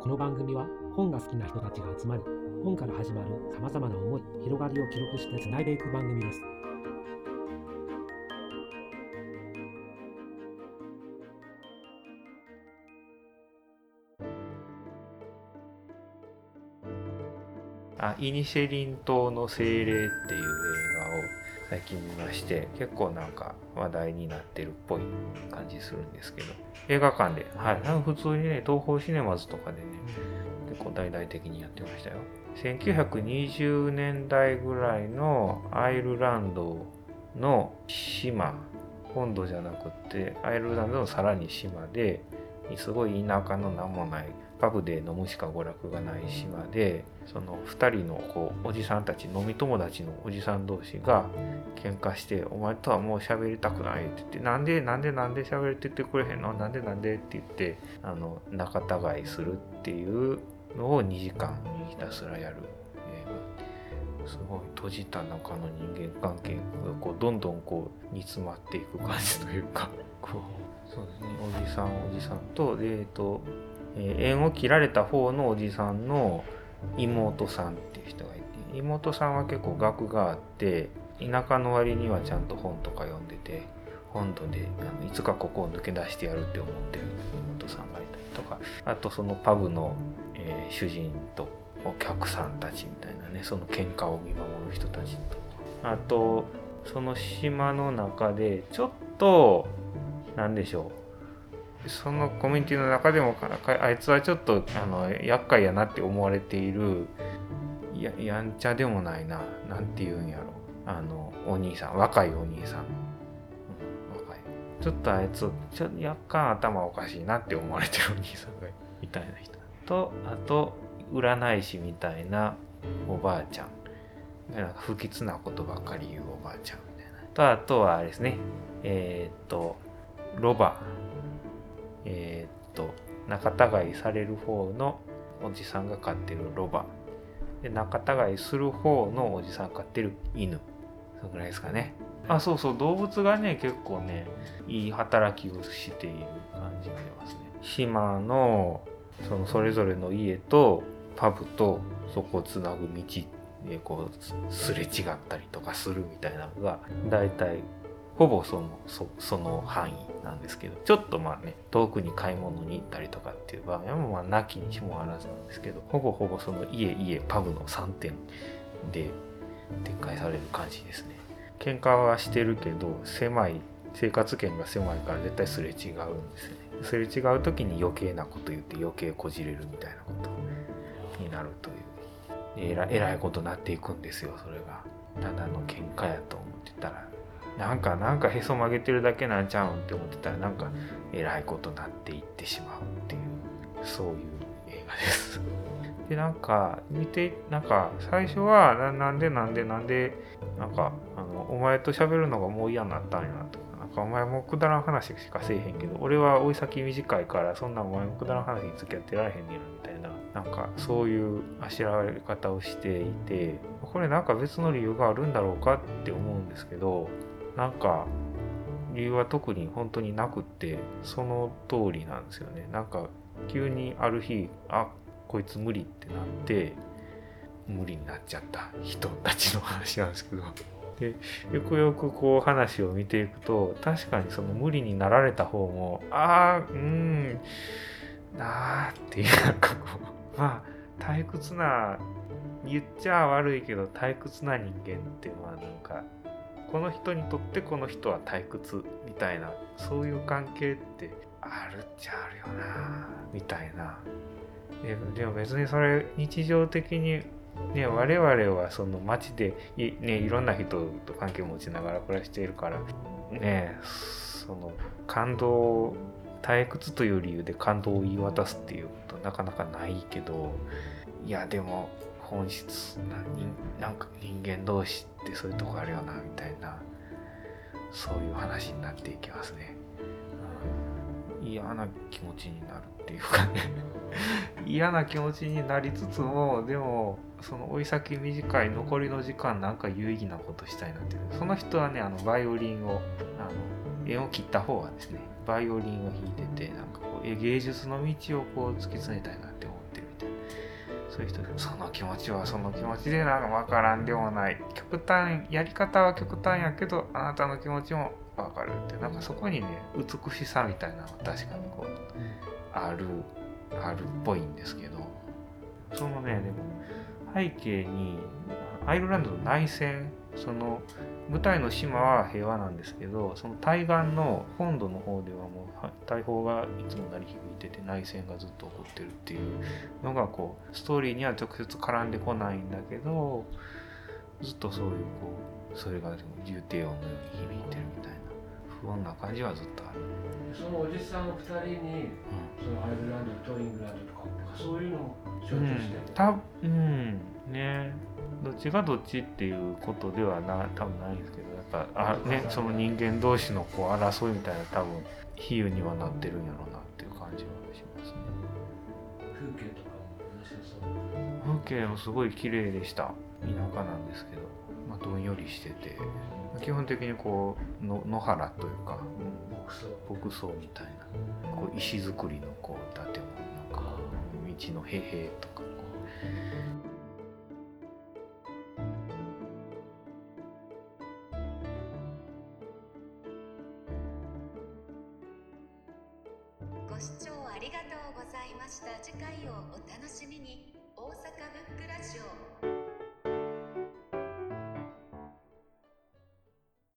この番組は本が好きな人たちが集まり本から始まるさまざまな思い広がりを記録してつないでいく番組です。あイニシェリン島の精霊っていう映画を最近見まして結構なんか話題になってるっぽい感じするんですけど映画館で、はい、なんか普通にね東宝シネマズとかでね結構大々的にやってましたよ。1920年代ぐらいのアイルランドの島本土じゃなくてアイルランドのさらに島ですごい田舎の名もないパブで飲むしか娯楽がない島でその2人のこうおじさんたち飲み友達のおじさん同士が喧嘩して「お前とはもう喋りたくない」って言って「なんでなんでなんで喋れててくれへんの？なんでなんで?」って言ってあの仲違いするっていうのを2時間ひたすらやるすごい閉じた中の人間関係がこうどんどんこう煮詰まっていく感じというかこうそうですねおじさんおじさんとでえっとえ縁を切られた方のおじさんの妹さんっていう人がいて妹さんは結構学があって田舎の割にはちゃんと本とか読んでて本土であのいつかここを抜け出してやるって思ってる妹さんがいたりとかあとそのパブの、えー主人とお客さんたちみたいなねその喧嘩を見守る人たちと。あとその島の中でちょっとなんでしょう。そのコミュニティの中でもあいつはちょっとあの厄介やなって思われているややんちゃでもないななんて言うんやろ。あのお兄さん若いお兄さん、うん、若い。ちょっとあいつちょ若干頭おかしいなって思われてるお兄さんがみたいな人。とあと占い師みたいなおばあちゃん。なんか不吉なことばっかり言うおばあちゃんみたいな。とあとはあれですね。えーっとロバ。えーっと仲違いされる方のおじさんが飼ってるロバ。で仲違いする方のおじさんが飼ってる犬。そのぐらいですかね。あそうそう動物がね結構ねいい働きをしている感じが出ますね。島のそのそれぞれの家とパブとそこをつなぐ道でこうすれ違ったりとかするみたいなのが大体ほぼそのそその範囲なんですけどちょっとまあね遠くに買い物に行ったりとかっていう場合はまあなきにしもあらずなんですけどほぼほぼその家家パブの3点で展開される感じですね。喧嘩はしてるけど狭い生活圏が狭いから絶対すれ違うんですね。すれ違う時に余計なこと言って余計こじれるみたいなことになるという。えらえらいことになっていくんですよそれが。ただの喧嘩やと思ってたら。なんかなんかへそ曲げてるだけなんちゃうんって思ってたらなんかえらいことになっていってしまうっていうそういう映画です。でなんか見てなんか最初はななんでなんでなんでなんかあのお前と喋るのがもう嫌になったんやなとかなんかお前もくだらん話しかせえへんけど俺は追い先短いからそんなお前もくだらん話に付き合ってられへんねんみたいななんかそういうあしらわれ方をしていてこれなんか別の理由があるんだろうかって思うんですけどなんか理由は特に本当になくってその通りなんですよね。なんか急にある日あこいつ無理ってなって無理になっちゃった。人たちの話なんですけど。でよくよくこう話を見ていくと確かにその無理になられた方もああうんなあっていうなんかこうまあ退屈な言っちゃ悪いけど退屈な人間ってまあなんかこの人にとってこの人は退屈みたいなそういう関係ってあるっちゃあるよなみたいな。でも別にそれ日常的にね我々はその街でい,、ね、いろんな人と関係を持ちながら暮らしているからねその感動退屈という理由で感動を言い渡すっていうことなかなかないけどいやでも本質な人なんか人間同士ってそういうとこあるよなみたいなそういう話になっていきますね、うん、嫌な気持ちになるっていうかね。嫌な気持ちになりつつもでもその追い先短い残りの時間なんか有意義なことしたいなっていう。その人はねあのバイオリンをあの縁を切った方はですねバイオリンを弾いててなんかこえ芸術の道をこう突き詰めたいな。そういう人その気持ちはその気持ちでなんか分からんでもない。極端やり方は極端やけどあなたの気持ちも分かるって。なんかそこにね美しさみたいなのが確かにこうあるあるっぽいんですけど。そのねでも背景にアイルランドの内戦その舞台の島は平和なんですけどその対岸の本土の方ではもう大砲がいつも鳴り響いてて内戦がずっと起こってるっていうのがこうストーリーには直接絡んでこないんだけどずっとそういうこうそれが重低音のように響いてるみたいな不穏な感じはずっとある。そのおじさん2人にそのアイルランドとイングランドとかそういうのも象うん徴してる、たうん。ねどっちがどっちっていうことではな多分ないんですけどやっぱあ、ね、その人間同士のこう争いみたいな多分比喩にはなってるんやろうなっていう感じはしますね。風景とかも面白そう。風景もすごい綺麗でした。田舎なんですけど、まあ、どんよりしてて基本的にこうの野原というか牧草。みたいなこう石造りのこう建物なんか道のへへとかこご視聴ありがとうございました。次回をお楽しみに。大阪ブックラジオ。